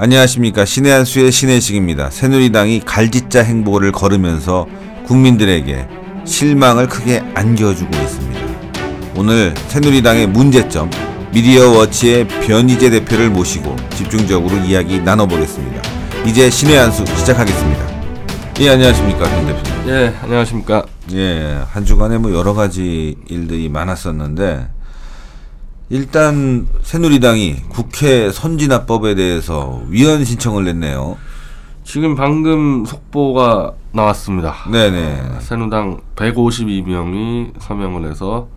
안녕하십니까 신의 한수의 신혜식입니다. 새누리당이 갈짓자 행보를 걸으면서 국민들에게 실망을 크게 안겨주고 있습니다. 오늘 새누리당의 문제점 미디어 워치의 변희재 대표를 모시고 집중적으로 이야기 나눠보겠습니다. 이제 신의 한수 시작하겠습니다. 예 안녕하십니까 변 대표님. 예, 안녕하십니까. 예, 한 주간에 뭐 여러 가지 일들이 많았었는데 일단 새누리당이 국회 선진화법에 대해서 위헌 신청을 냈네요. 지금 방금 속보가 나왔습니다. 네네. 새누당 152명이 서명을 해서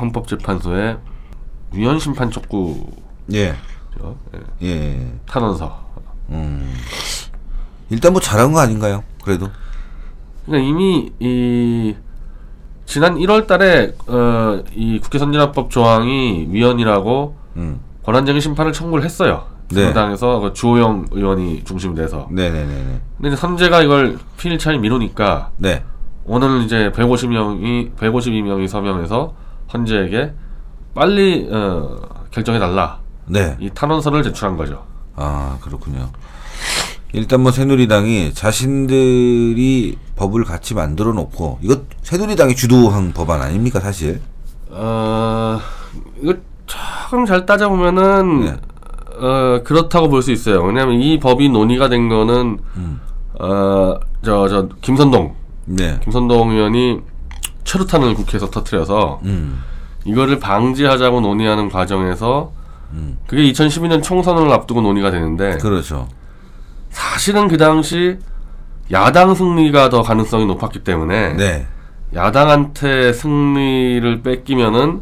헌법재판소에 위헌 심판 촉구죠. 예. 예, 예. 탄원서. 음. 일단 뭐 잘한 거 아닌가요? 그래도. 그러니까 이미 이 지난 1월 달에 어, 이 국회 선진화법 조항이 위헌이라고 음. 권한쟁의 심판을 청구를 했어요. 네. 새누당에서 그 주호영 의원이 중심이 돼서. 네네네네. 근데 이제 선재가 이걸 피일차에 미루니까 네. 오늘 이제 150명이 152명이 서명해서 헌재에게 빨리 어, 결정해 달라 네. 이 탄원서를 제출한 거죠. 아 그렇군요. 일단 뭐 새누리당이 자신들이 법을 같이 만들어 놓고 이거 새누리당이 주도한 법안 아닙니까 사실? 어 이거 조금 잘 따져보면은 네. 어 그렇다고 볼 수 있어요. 왜냐하면 이 법이 논의가 된 거는 음. 어저 저 김선동 네. 김선동 의원이 최루탄을 국회에서 터트려서 음. 이거를 방지하자고 논의하는 과정에서 음. 그게 2012년 총선을 앞두고 논의가 되는데 그렇죠. 사실은 그 당시 야당 승리가 더 가능성이 높았기 때문에 네. 야당한테 승리를 뺏기면은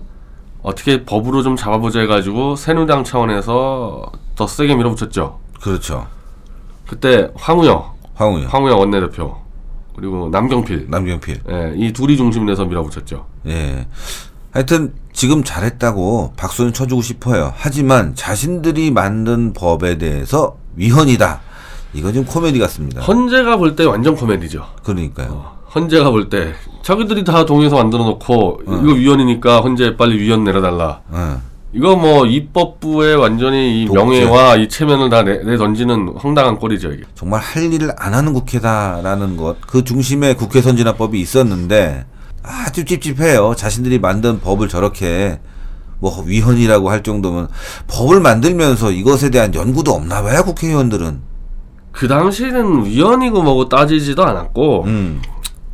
어떻게 법으로 좀 잡아보자 해가지고 새누리당 차원에서 더 세게 밀어붙였죠. 그렇죠. 그때 황우영, 황우영, 황우영 원내대표 그리고 남경필, 남경필. 예, 이 둘이 중심 돼서 밀어붙였죠. 예. 하여튼 지금 잘했다고 박수는 쳐주고 싶어요. 하지만 자신들이 만든 법에 대해서 위헌이다. 이거 좀 코미디 같습니다. 헌재가 볼 때 완전 코미디죠. 그러니까요. 헌재가 볼 때 자기들이 다 동의해서 만들어 놓고 어. 이거 위헌이니까 헌재 빨리 위헌 내려달라. 어. 이거 뭐 입법부의 완전히 이 독재. 명예와 이 체면을 다 내, 던지는 황당한 꼴이죠 이게. 정말 할 일을 안 하는 국회다라는 것. 그 중심에 국회 선진화법이 있었는데 아주 찝찝해요. 자신들이 만든 법을 저렇게 뭐 위헌이라고 할 정도면 법을 만들면서 이것에 대한 연구도 없나 봐요. 국회의원들은. 그 당시에는 위헌이고 뭐고 따지지도 않았고 음.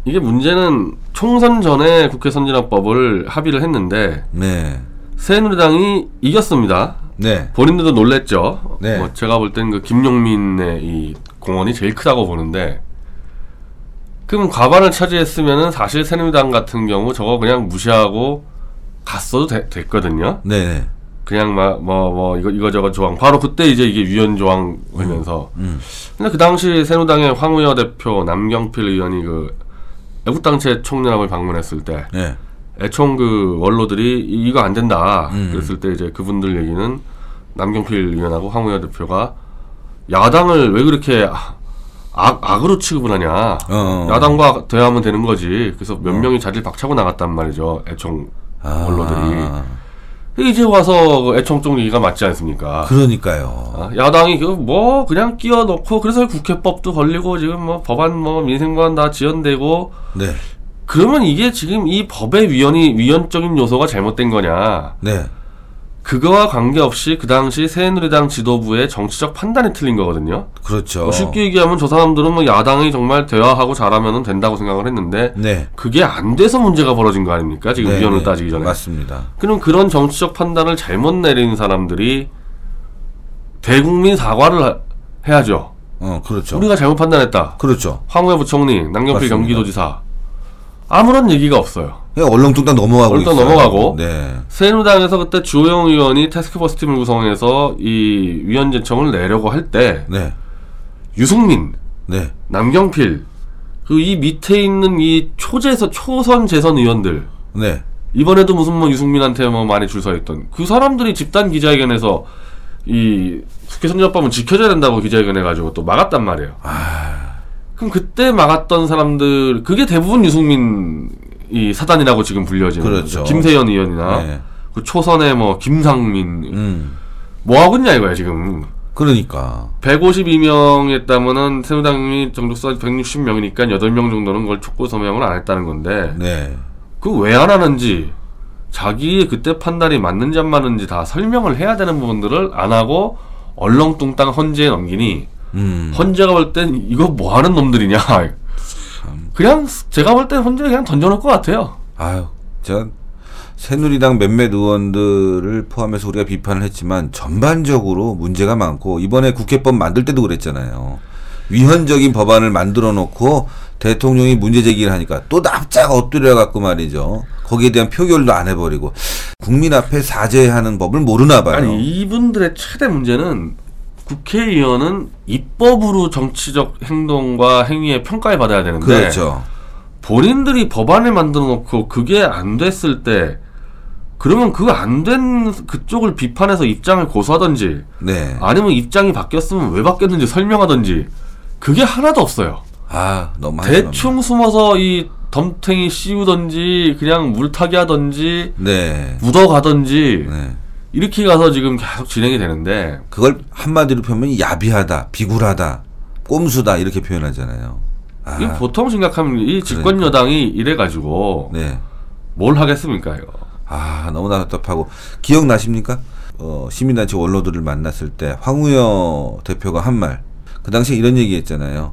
이게 문제는 총선 전에 국회 선진화법을 합의를 했는데 네. 새누리당이 이겼습니다. 네. 본인들도 놀랬죠. 네. 뭐 제가 볼땐그 김용민의 이 공헌이 제일 크다고 보는데 그럼 과반을 차지했으면은 사실 새누리당 같은 경우 저거 그냥 무시하고 갔어도 되- 됐거든요. 네. 네. 그냥 막뭐뭐 이거 이거 저거 조항 바로 그때 이제 이게 위헌 조항 걸면서 음. 근데 그 당시 새누당의 황우여 대표 남경필 의원이 그 애국당체 총연합을 방문했을 때 네. 애총 그 원로들이 이- 이거 안 된다 음. 그랬을 때 이제 그분들 얘기는 남경필 의원하고 황우여 대표가 야당을 왜 그렇게 아- 악, 악으로 취급을 하냐 어. 야당과 대화하면 되는 거지 그래서 몇 명이 자리를 박차고 나갔단 말이죠 애총 아. 원로들이 이제 와서 그쪽 얘기가 맞지 않습니까 그러니까요. 아, 야당이 그뭐 그냥 끼워 넣고 그래서 국회법도 걸리고 지금 뭐 법안 뭐 민생관 다 지연되고 네. 그러면 이게 지금 이 법의 위헌이 위헌적인 요소가 잘못된 거냐 네. 그거와 관계없이 그 당시 새누리당 지도부의 정치적 판단이 틀린 거거든요. 그렇죠. 뭐 쉽게 얘기하면 저 사람들은 뭐 야당이 정말 대화하고 잘하면 된다고 생각을 했는데 네. 그게 안 돼서 문제가 벌어진 거 아닙니까? 지금 네, 위헌을 네. 따지기 전에. 맞습니다. 그럼 그런 정치적 판단을 잘못 내린 사람들이 대국민 사과를 하- 해야죠. 어, 그렇죠. 우리가 잘못 판단했다. 그렇죠. 황우여 부총리, 남경필 맞습니다. 경기도지사 아무런 얘기가 없어요. 그냥 얼렁뚱땅 넘어가고 얼렁뚱땅 있어요. 넘어가고. 네. 새누당에서 그때 주호영 의원이 태스크포스 팀을 구성해서 이 위원 제청을 내려고 할 때 네. 유승민, 네. 남경필 그 이 밑에 있는 이 초재선 초선 재선 의원들 네. 이번에도 무슨 뭐 유승민한테 뭐 많이 줄 서 있던 그 사람들이 집단 기자회견에서 이 국회 선진화법은 지켜져야 된다고 기자회견 해가지고 또 막았단 말이에요. 그럼 그때 막았던 사람들 그게 대부분 유승민 이 사단이라고 지금 불려지는 그렇죠. 거죠. 김세현 의원이나 네. 그 초선의 뭐 김상민 음. 뭐 하고 있냐 이거야 지금. 그러니까 152명 했다면은 새누당이 정족수가 160명이니까 8명 정도는 그걸 촉구 서명을 안 했다는 건데 네. 그 왜 안 하는지 자기의 그때 판단이 맞는지 안 맞는지 다 설명을 해야 되는 부분들을 안 하고 얼렁뚱땅 헌재에 넘기니 음. 헌재가 볼 땐 이거 뭐 하는 놈들이냐 그냥 제가 볼땐 헌재 그냥 던져놓을 것 같아요 아유, 저 새누리당 몇몇 의원들을 포함해서 우리가 비판을 했지만 전반적으로 문제가 많고 이번에 국회법 만들 때도 그랬잖아요. 위헌적인 법안을 만들어 놓고 대통령이 문제 제기를 하니까 또 납작 엎드려 갖고 말이죠. 거기에 대한 표결도 안 해버리고 국민 앞에 사죄하는 법을 모르나 봐요. 아니 이분들의 최대 문제는 국회의원은 입법으로 정치적 행동과 행위의 평가를 받아야 되는데 그렇죠. 본인들이 법안을 만들어 놓고 그게 안 됐을 때 그러면 그 안 된 그쪽을 비판해서 입장을 고수하든지 네. 아니면 입장이 바뀌었으면 왜 바뀌었는지 설명하든지 그게 하나도 없어요. 아 너무. 대충 숨어서 이 덤탱이 씌우든지 그냥 물타기 하든지 네. 묻어가든지 네. 이렇게 가서 지금 계속 진행이 되는데 그걸 한마디로 표현하면 야비하다, 비굴하다, 꼼수다 이렇게 표현하잖아요. 아, 이 보통 생각하면 이 집권 여당이 이래 가지고 네. 뭘 하겠습니까 이거. 아 너무나 답답하고 기억나십니까? 어, 시민단체 원로들을 만났을 때 황우여 대표가 한 말 그 당시에 이런 얘기했잖아요.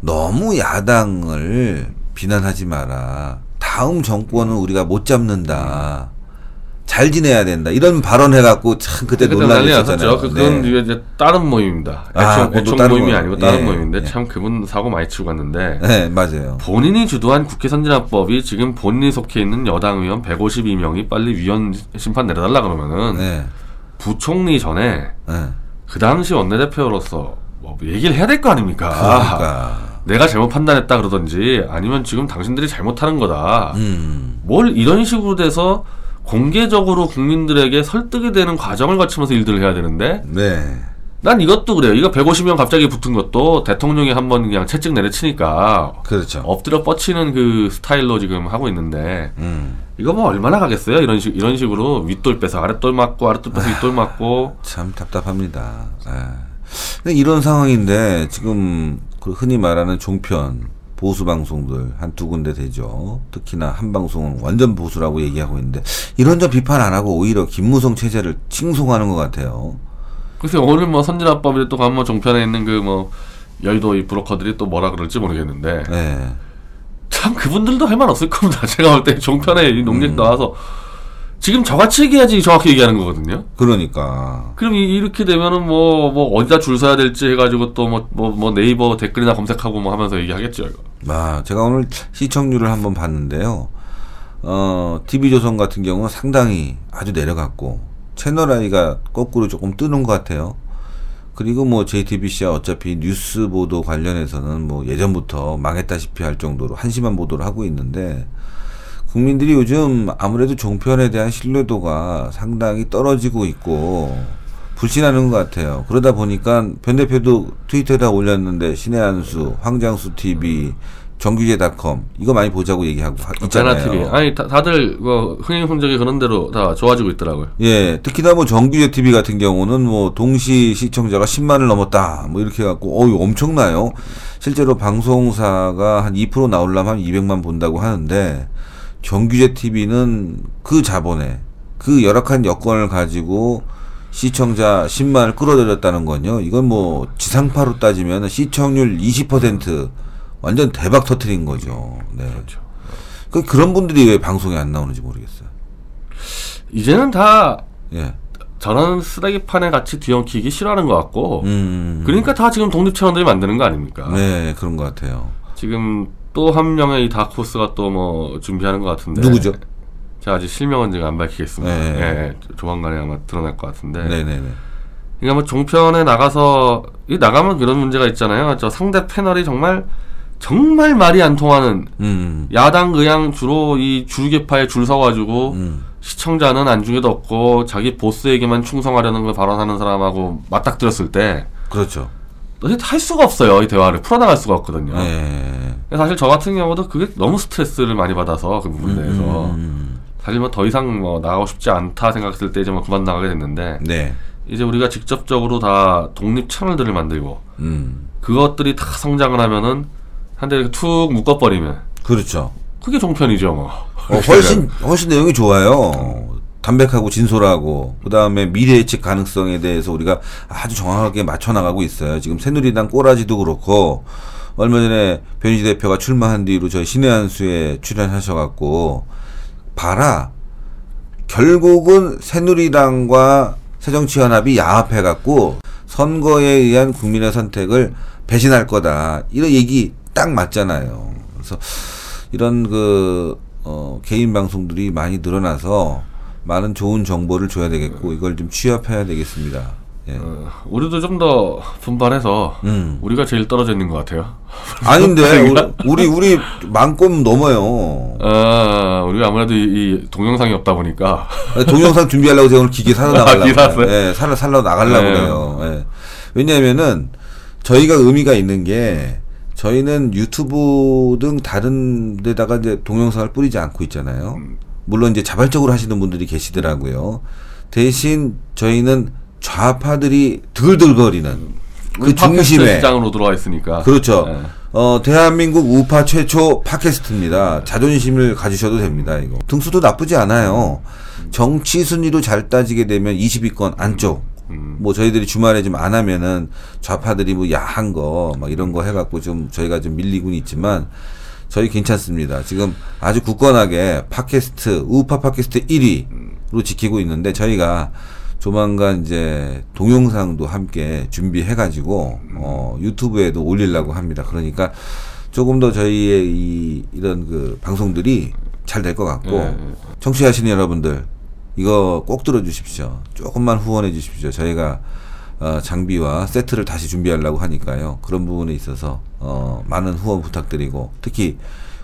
너무 야당을 비난하지 마라. 다음 정권은 우리가 못 잡는다. 잘 지내야 된다. 이런 발언해갖고 참 그때 논란이 있었잖아요. 났었죠. 그건 네. 이제 다른 모임입니다. 아, 애청 다른 모임이 모임. 아니고 다른 예, 모임인데 예. 참 그분 사고 많이 치고 갔는데 네 맞아요. 본인이 주도한 국회 선진화법이 지금 본인이 속해 있는 여당 의원 152명이 빨리 위헌 심판 내려달라 그러면은 네. 부총리 전에 네. 그 당시 원내대표로서 뭐 얘기를 해야 될 거 아닙니까? 그러니까. 내가 잘못 판단했다 그러든지 아니면 지금 당신들이 잘못하는 거다. 음. 뭘 이런 식으로 돼서 공개적으로 국민들에게 설득이 되는 과정을 거치면서 일들을 해야 되는데 네. 난 이것도 그래요. 이거 150명 갑자기 붙은 것도 대통령이 한 번 그냥 채찍 내려치니까 그렇죠. 엎드려 뻗치는 그 스타일로 지금 하고 있는데 음. 이거 뭐 얼마나 가겠어요? 이런 식 이런 식으로 윗돌 빼서 아랫돌 맞고 아랫돌 빼서 윗돌 맞고 참 답답합니다. 아. 근데 이런 상황인데 지금 그 흔히 말하는 종편 보수 방송들 한 두 군데 되죠. 특히나 한 방송은 완전 보수라고 얘기하고 있는데 이런 점 비판 안 하고 오히려 김무성 체제를 칭송하는 것 같아요. 글쎄 오늘 뭐 선진화법이 또 가면 뭐 종편에 있는 그 뭐 여의도 이 브로커들이 또 뭐라 그럴지 모르겠는데 네. 참 그분들도 할 말 없을 겁니다. 제가 볼 때 종편에 이 음. 농객 나와서 지금 저같이 얘기해야지 정확히 얘기하는 거거든요. 그러니까 그럼 이- 이렇게 되면은 뭐, 뭐, 어디다 줄 서야 될지 해가지고 또 뭐, 뭐, 뭐 네이버 댓글이나 검색하고 뭐 하면서 얘기하겠죠, 이거. 아, 제가 오늘 시청률을 한번 봤는데요. 어, TV조선 같은 경우는 상당히 아주 내려갔고, 채널 I가 거꾸로 조금 뜨는 것 같아요. 그리고 뭐 JTBC와 어차피 뉴스 보도 관련해서는 뭐 예전부터 망했다시피 할 정도로 한심한 보도를 하고 있는데, 국민들이 요즘 아무래도 종편에 대한 신뢰도가 상당히 떨어지고 있고, 불신하는 것 같아요. 그러다 보니까 변 대표도 트위터에다 올렸는데 신의 한수, 황장수 TV, 정규제닷컴 이거 많이 보자고 얘기하고 있잖아요. TV. 아니, 다, 다들, 그, 흥행 성적이 그런 대로 다 좋아지고 있더라고요. 예, 특히나 뭐 정규제 TV 같은 경우는 뭐 동시 시청자가 10만을 넘었다. 뭐 이렇게 해갖고 어유 엄청나요. 실제로 방송사가 한 2% 나오려면 한 200만 본다고 하는데 정규제 TV는 그 자본에 그 열악한 여건을 가지고 시청자 10만을 끌어들였다는 건요. 이건 뭐 지상파로 따지면 시청률 20% 완전 대박 터트린 거죠. 네. 그렇죠. 그 그런 분들이 왜 방송에 안 나오는지 모르겠어요. 이제는 다 예. 저런 쓰레기판에 같이 뒤엉키기 싫어하는 것 같고, 음. 그러니까 다 지금 독립 채널들이 만드는 거 아닙니까? 네, 그런 것 같아요. 지금 또 한 명의 이 다크호스가 또 뭐 준비하는 것 같은데. 누구죠? 제가 아직 실명은 지금 안 밝히겠습니다. 네. 예, 조만간에 아마 드러날 것 같은데. 네네네. 그러니까 뭐 종편에 나가서 이 나가면 그런 문제가 있잖아요. 저 상대 패널이 정말 정말 말이 안 통하는 음. 야당 의양 주로 이 줄개파에 줄 서가지고 음. 시청자는 안중에도 없고 자기 보스에게만 충성하려는 걸 발언하는 사람하고 맞닥뜨렸을 때 그렇죠. 할 수가 없어요. 이 대화를 풀어나갈 수가 없거든요. 네. 사실 저 같은 경우도 그게 너무 스트레스를 많이 받아서 그 부분에 대해서 음. 사실 뭐 더 이상 뭐 나가고 싶지 않다 생각했을 때 이제 뭐 그만 나가게 됐는데 네. 이제 우리가 직접적으로 다 독립 채널들을 만들고 음. 그것들이 다 성장을 하면은 한 대에 툭 묶어버리면 그렇죠. 그게 종편이죠 뭐. 어, 훨씬 훨씬 내용이 좋아요. 담백하고 진솔하고 그다음에 미래 예측 가능성에 대해서 우리가 아주 정확하게 맞춰 나가고 있어요. 지금 새누리당 꼬라지도 그렇고 얼마 전에 변희재 대표가 출마한 뒤로 저희 신의 한수에 출연하셔갖고 봐라 결국은 새누리당과 새정치연합이 야합해갖고 선거에 의한 국민의 선택을 배신할 거다 이런 얘기 딱 맞잖아요. 그래서 이런 그 어, 개인 방송들이 많이 늘어나서 많은 좋은 정보를 줘야 되겠고 이걸 좀 취합해야 되겠습니다. 예. 어, 우리도 좀 더 분발해서 음. 우리가 제일 떨어져 있는 것 같아요. 아닌데 우리 우리 만꼼 넘어요. 아, 우리가 아무래도 이, 이 동영상이 없다 보니까 동영상 준비하려고 제가 오늘 기계 사러 나가려고 기계 샀어요? 예, 사러 살러 나가려고 네. 그래요. 예. 왜냐하면은 저희가 의미가 있는 게 저희는 유튜브 등 다른 데다가 이제 동영상을 뿌리지 않고 있잖아요. 물론 이제 자발적으로 하시는 분들이 계시더라고요. 대신 저희는 좌파들이 들들거리는 그 중심에 시장으로 들어와 있으니까. 그렇죠. 예. 어, 대한민국 우파 최초 팟캐스트입니다. 자존심을 가지셔도 됩니다, 이거. 등수도 나쁘지 않아요. 정치 순위로 잘 따지게 되면 20위권 안쪽. 뭐 저희들이 주말에 좀 안 하면은 좌파들이 뭐 야한 거 막 이런 거 해갖고 좀 저희가 좀 밀리곤 있지만 저희 괜찮습니다. 지금 아주 굳건하게 팟캐스트 우파 팟캐스트 1위로 지키고 있는데 저희가 조만간 이제 동영상도 함께 준비해가지고 어, 유튜브에도 올리려고 합니다. 그러니까 조금 더 저희의 이 이런 그 방송들이 잘 될 것 같고 예, 예. 청취하시는 여러분들 이거 꼭 들어주십시오. 조금만 후원해 주십시오. 저희가 어, 장비와 세트를 다시 준비하려고 하니까요. 그런 부분에 있어서 어, 많은 후원 부탁드리고 특히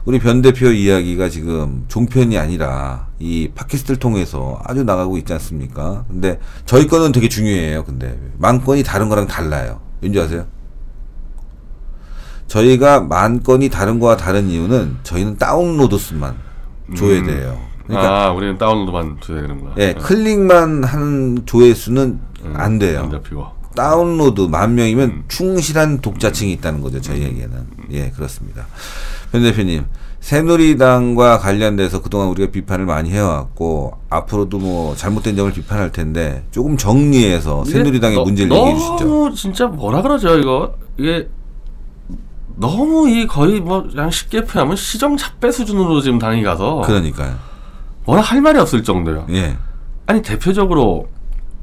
우리 변 대표 이야기가 지금 종편이 아니라 이 팟캐스트를 통해서 아주 나가고 있지 않습니까? 근데 저희 거는 되게 중요해요. 근데 만 건이 다른 거랑 달라요. 왠지 아세요? 저희가 만 건이 다른 거와 다른 이유는 저희는 다운로드 수만 조회돼요. 그러니까 아, 우리는 다운로드만 줘야 되는구나. 예, 클릭만 하는 조회수는 안 돼요. 안 잡히고. 다운로드 만 명이면 충실한 독자층이 있다는 거죠 저희에게는 예 그렇습니다 변 대표님 새누리당과 관련돼서 그동안 우리가 비판을 많이 해왔고 앞으로도 뭐 잘못된 점을 비판할 텐데 조금 정리해서 새누리당의 너- 문제를 너무 얘기해 주시죠 진짜 뭐라 그러죠 이거 이게 너무 이 거의 뭐 그냥 쉽게 표현하면 시정 잡배 수준으로 지금 당이 가서 그러니까요 뭐라 할 말이 없을 정도예요. 예 아니 대표적으로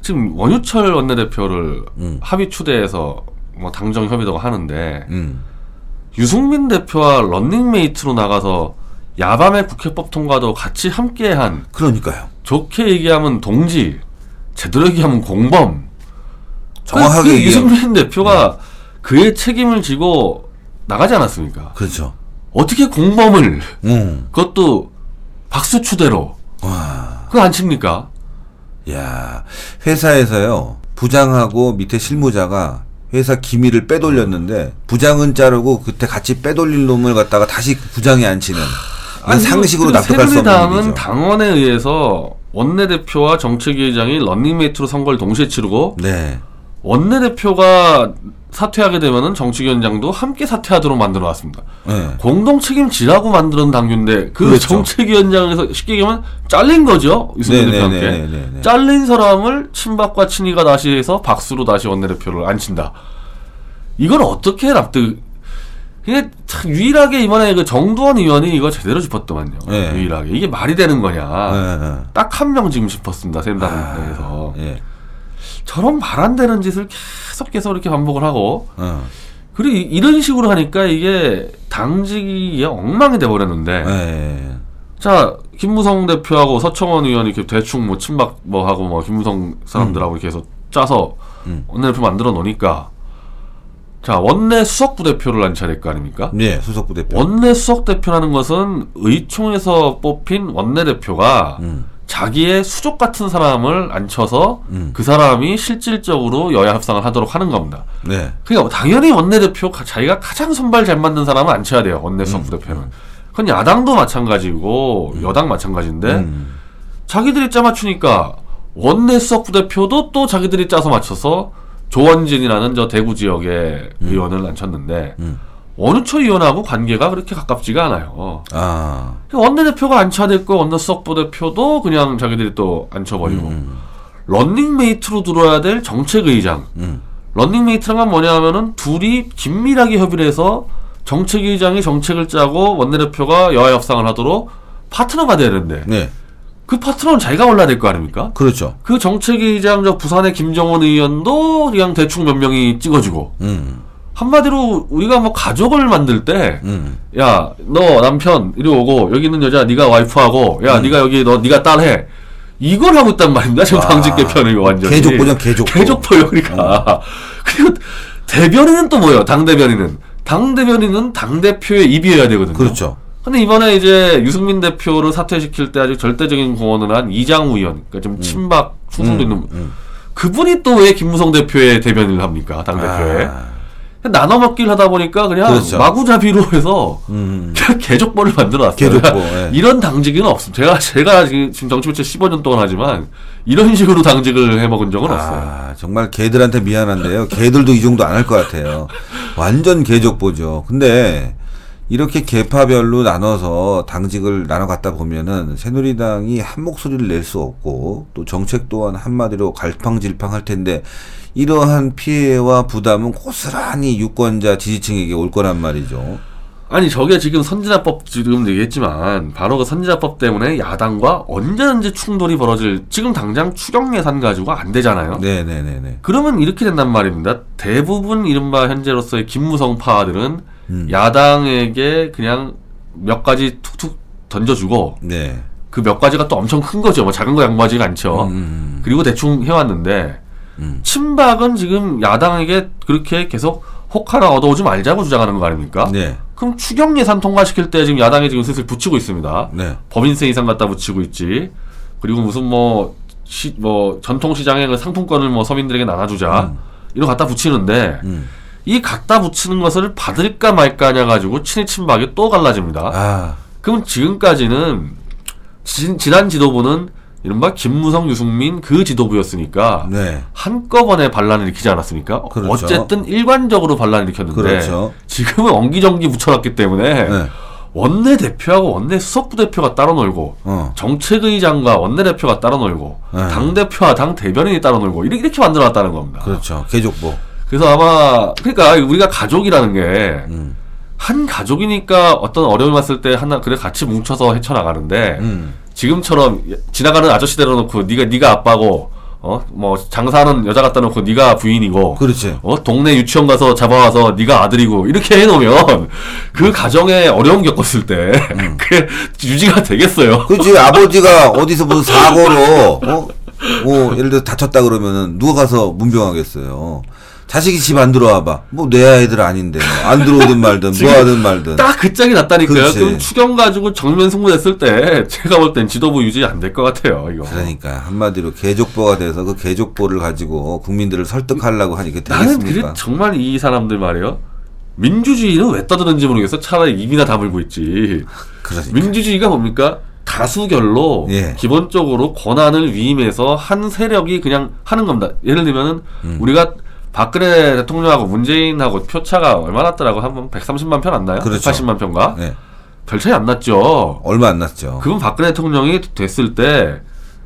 지금 원유철 원내대표를 음. 합의 추대해서 뭐 당정 협의도 하는데 음. 유승민 대표와 런닝메이트로 나가서 야밤에 국회법 통과도 같이 함께한 그러니까요. 좋게 얘기하면 동지 제대로 얘기하면 공범. 정확하게 그, 그 얘기하면- 유승민 대표가 그의 책임을 지고 나가지 않았습니까? 그렇죠. 어떻게 공범을 음. 그것도 박수 추대로. 와. 그거 안 칩니까? 야, 회사에서요, 부장하고 밑에 실무자가 회사 기밀을 빼돌렸는데, 부장은 자르고 그때 같이 빼돌린 놈을 갖다가 다시 부장에 앉히는. 이건 상식으로 그 납득할 수 없는 일이죠. 당원에 의해서 원내대표와 정책위의장이 런닝메이트로 선거를 동시에 치르고 네. 원내대표가 사퇴하게 되면은 정치위원장도 함께 사퇴하도록 만들어 놨습니다. 네. 공동 책임지라고 만드는 당규인데 그 그렇죠. 정책위원장에서 쉽게 얘기하면 잘린 거죠 유승민 대표한테 네네네네네. 잘린 사람을 친박과 친이가 다시 해서 박수로 다시 원내대표를 앉힌다. 이걸 어떻게 납득? 이게 참 유일하게 이번에 그 정두원 의원이 이거 제대로 짚었더만요. 네. 유일하게 이게 말이 되는 거냐? 네, 네. 딱한 명 지금 짚었습니다. 새누리당에서 예. 저런 말 안 되는 짓을 계속 계속 이렇게 반복을 하고 어. 그리고 이- 이런 식으로 하니까 이게 당직이 엉망이 돼 버렸는데 예. 자 김무성 대표하고 서청원 의원이 이렇게 대충 뭐 친박 뭐 하고 뭐 김무성 사람들하고 이렇게 해서 짜서 음. 원내대표 만들어 놓으니까 자 원내 수석 부대표를 앉혀야 될거 아닙니까? 예, 수석부 대표. 원내 수석 대표라는 것은 의총에서 뽑힌 원내대표가 음. 자기의 수족 같은 사람을 앉혀서 음. 그 사람이 실질적으로 여야 협상을 하도록 하는 겁니다. 네. 그러니까 당연히 원내대표 가- 자기가 가장 손발 잘 맞는 사람을 앉혀야 돼요. 원내 수석 부대표는. 그건 야당도 마찬가지고 여당 마찬가지인데 음. 자기들이 짜 맞추니까 원내 수석 부대표도 또 자기들이 짜서 맞춰서 조원진이라는 저 대구 지역의 의원을 앉혔는데 음. 어느 처 의원하고 관계가 그렇게 가깝지가 않아요. 아, 원내대표가 앉혀야 될거 원내 수석 부 대표도 그냥 자기들이 또 앉혀버리고 음. 런닝메이트로 들어야 될 정책의장 음. 런닝메이트란 뭐냐면은 둘이 긴밀하게 협의를 해서 정책의장이 정책을 짜고 원내대표가 여야 협상을 하도록 파트너가 돼야 되는데 네, 그 파트너는 자기가 골라야 될 거 아닙니까? 그렇죠. 그 정책의장 저 부산의 김정훈 의원도 그냥 대충 몇 명이 찍어주고 음, 한마디로 우리가 뭐 가족을 만들 때 음, 야, 너 남편 이리 오고 여기 있는 여자 네가 와이프하고 야, 네가 여기 너 네가 딸 해. 이걸 하고 있단 말입니다. 지금 아, 당직 개편이 완전히 개족보죠, 개족보. 개족보요, 그러니까. 그리고 대변인은 또 뭐예요? 당 대변인은 당 대변인은 당 대표의 입이어야 되거든요. 그렇죠. 근데 이번에 이제 유승민 대표를 사퇴시킬 때 아주 절대적인 공헌을 한 이장우 의원, 그러니까 좀 친박 충성도 있는 음. 그분이 또 왜 김무성 대표의 대변인을 합니까? 당 대표에 아, 나눠 먹기를 하다 보니까 그냥 그렇죠. 마구잡이로 해서 음, 그냥 개족보를 만들어 놨어요. 개족보, 예. 이런 당직은 없습니다. 제가 제가 지금 정치부처 15년 동안 하지만 이런 식으로 당직을 해 먹은 적은 없어요. 아, 정말 개들한테 미안한데요. 개들도 이 정도 안 할 것 같아요. 완전 개족보죠. 근데 이렇게 계파별로 나눠서 당직을 나눠 갖다 보면은 새누리당이 한 목소리를 낼 수 없고 또 정책 또한 한마디로 갈팡질팡할 텐데 이러한 피해와 부담은 고스란히 유권자 지지층에게 올 거란 말이죠. 아니 저게 지금 선진화법 지금 얘기했지만 바로 그 선진화법 때문에 야당과 언제든지 충돌이 벌어질 지금 당장 추경 예산 가지고 안 되잖아요. 네네네네. 그러면 이렇게 된단 말입니다. 대부분 이른바 현재로서의 김무성 파들은 음. 야당에게 그냥 몇 가지 툭툭 던져주고 네. 그 몇 가지가 또 엄청 큰 거죠. 뭐 작은 거 양보하지가 않죠. 음, 그리고 대충 해왔는데 음. 친박은 지금 야당에게 그렇게 계속 혹하나 얻어오지 말자고 주장하는 거 아닙니까? 네. 그럼 추경 예산 통과시킬 때 지금 야당이 지금 슬슬 붙이고 있습니다. 네. 법인세 이상 갖다 붙이고 있지. 그리고 무슨 뭐, 시, 뭐 전통시장의 그 상품권을 뭐 서민들에게 나눠주자. 이런 거 갖다 붙이는데 음. 이 갖다 붙이는 것을 받을까 말까 하냐 가지고 친이 친박이 또 갈라집니다. 아, 그럼 지금까지는 지, 지난 지도부는 이른바 김무성, 유승민 그 지도부였으니까 네. 한꺼번에 반란을 일으키지 않았습니까? 그렇죠. 어쨌든 일관적으로 반란을 일으켰는데 그렇죠. 지금은 엉기정기 붙여놨기 때문에 네. 원내 대표하고 원내 수석 부 대표가 따로 놀고 어. 정책의장과 원내 대표가 따로 놀고 네. 당 대표와 당 대변인이 따로 놀고 이렇게, 이렇게 만들어놨다는 겁니다. 그렇죠. 개족보. 그래서 아마 그러니까 우리가 가족이라는 게한 음. 가족이니까 어떤 어려움이 왔을 때 하나 그래 같이 뭉쳐서 헤쳐나가는데 음. 지금처럼 지나가는 아저씨 데려놓고 네가 네가 아빠고 어 뭐 장사하는 여자 갖다 놓고 네가 부인이고 그렇지. 어 동네 유치원 가서 잡아와서 네가 아들이고 이렇게 해놓으면 그 가정에 어려움 겪었을 때 음. 그게 유지가 되겠어요. 그렇지 아버지가 어디서 무슨 사고로 어? 뭐 예를 들어 다쳤다 그러면은 누가 가서 문병하겠어요. 자식이 집 안 들어와봐. 뭐 내 아이들 아닌데 뭐 안 들어오든 말든 뭐 하든 말든. 딱 그 짝이 났다니까요. 그렇지. 그럼 추경 가지고 정면 승부됐을 때 제가 볼 땐 지도부 유지 안 될 것 같아요. 이거. 그러니까 한마디로 개족보가 돼서 그 개족보를 가지고 국민들을 설득하려고 하니 그 나는? 그래 정말 이 사람들 말이에요. 민주주의는 왜 떠드는지 모르겠어. 차라리 입이나 다물고 있지. 그러니까. 민주주의가 뭡니까? 다수결로 예. 기본적으로 권한을 위임해서 한 세력이 그냥 하는 겁니다. 예를 들면은 음. 우리가 박근혜 대통령하고 문재인하고 표차가 얼마 났더라고 한번 130만 편안 나요? 그렇죠. 180만 편가? 네. 별 차이 안 났죠. 얼마 안 났죠. 그건 박근혜 대통령이 됐을 때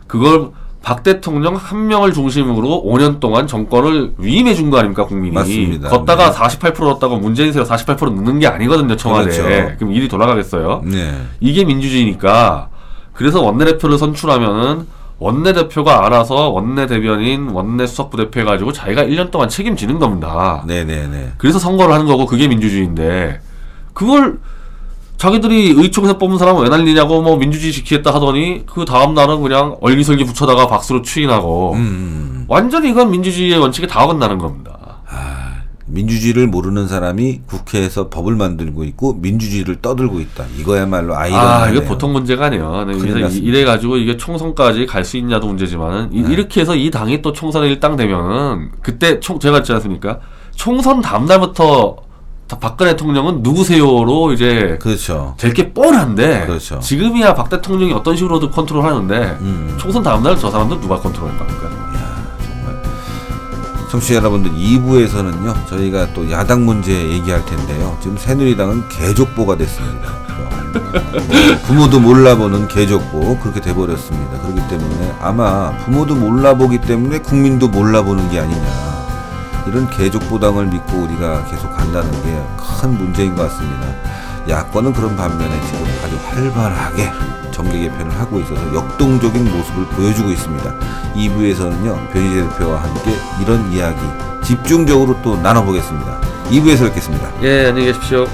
그걸 박 대통령 한 명을 중심으로 5년 동안 정권을 위임해 준 거 아닙니까 국민이 맞습니다. 걷다가 네. 48% 얻었다고 문재인 세로 48% 넣는 게 아니거든요 청와대 그렇죠. 그럼 일이 돌아가겠어요 네. 이게 민주주의니까 그래서 원내대표를 선출하면은 원내대표가 알아서 원내대변인 원내수석부대표 해가지고 자기가 1년 동안 책임지는 겁니다 네네네. 그래서 선거를 하는 거고 그게 민주주의인데 그걸 자기들이 의총에서 뽑은 사람은 왜 날리냐고 뭐 민주주의 지키겠다 하더니 그 다음 날은 그냥 얼기설기 붙여다가 박수로 추인하고 음. 완전히 이건 민주주의의 원칙에 다 어긋나는 겁니다. 민주주의를 모르는 사람이 국회에서 법을 만들고 있고 민주주의를 떠들고 있다. 이거야말로 아이러니하네요. 아 이게 보통 문제가 아니에요. 네, 그래서. 이래 가지고 이게 총선까지 갈 수 있냐도 문제지만은 이- 네. 이렇게 해서 이 당이 또 총선에 일당 되면은 그때 총 제가 했지 않습니까? 총선 다음 날부터 다- 박근혜 대통령은 누구세요로 이제 그렇죠. 될게 뻔한데 그렇죠. 지금이야 박 대통령이 어떤 식으로든 컨트롤하는데 음. 총선 다음날 저 사람들 누가 컨트롤한다니까 청취자 여러분들 2부에서는요 저희가 또 야당 문제 얘기할 텐데요. 지금 새누리당은 개족보가 됐습니다. 어, 부모도 몰라보는 개족보 그렇게 돼버렸습니다. 그렇기 때문에 아마 부모도 몰라보기 때문에 국민도 몰라보는 게 아니냐. 이런 개족보당을 믿고 우리가 계속 간다는 게 큰 문제인 것 같습니다. 야권은 그런 반면에 지금 아주 활발하게 정계 개편을 하고 있어서 역동적인 모습을 보여주고 있습니다. 2부에서는요, 변희재 대표와 함께 이런 이야기 집중적으로 또 나눠보겠습니다. 2부에서 뵙겠습니다. 예 안녕히 계십시오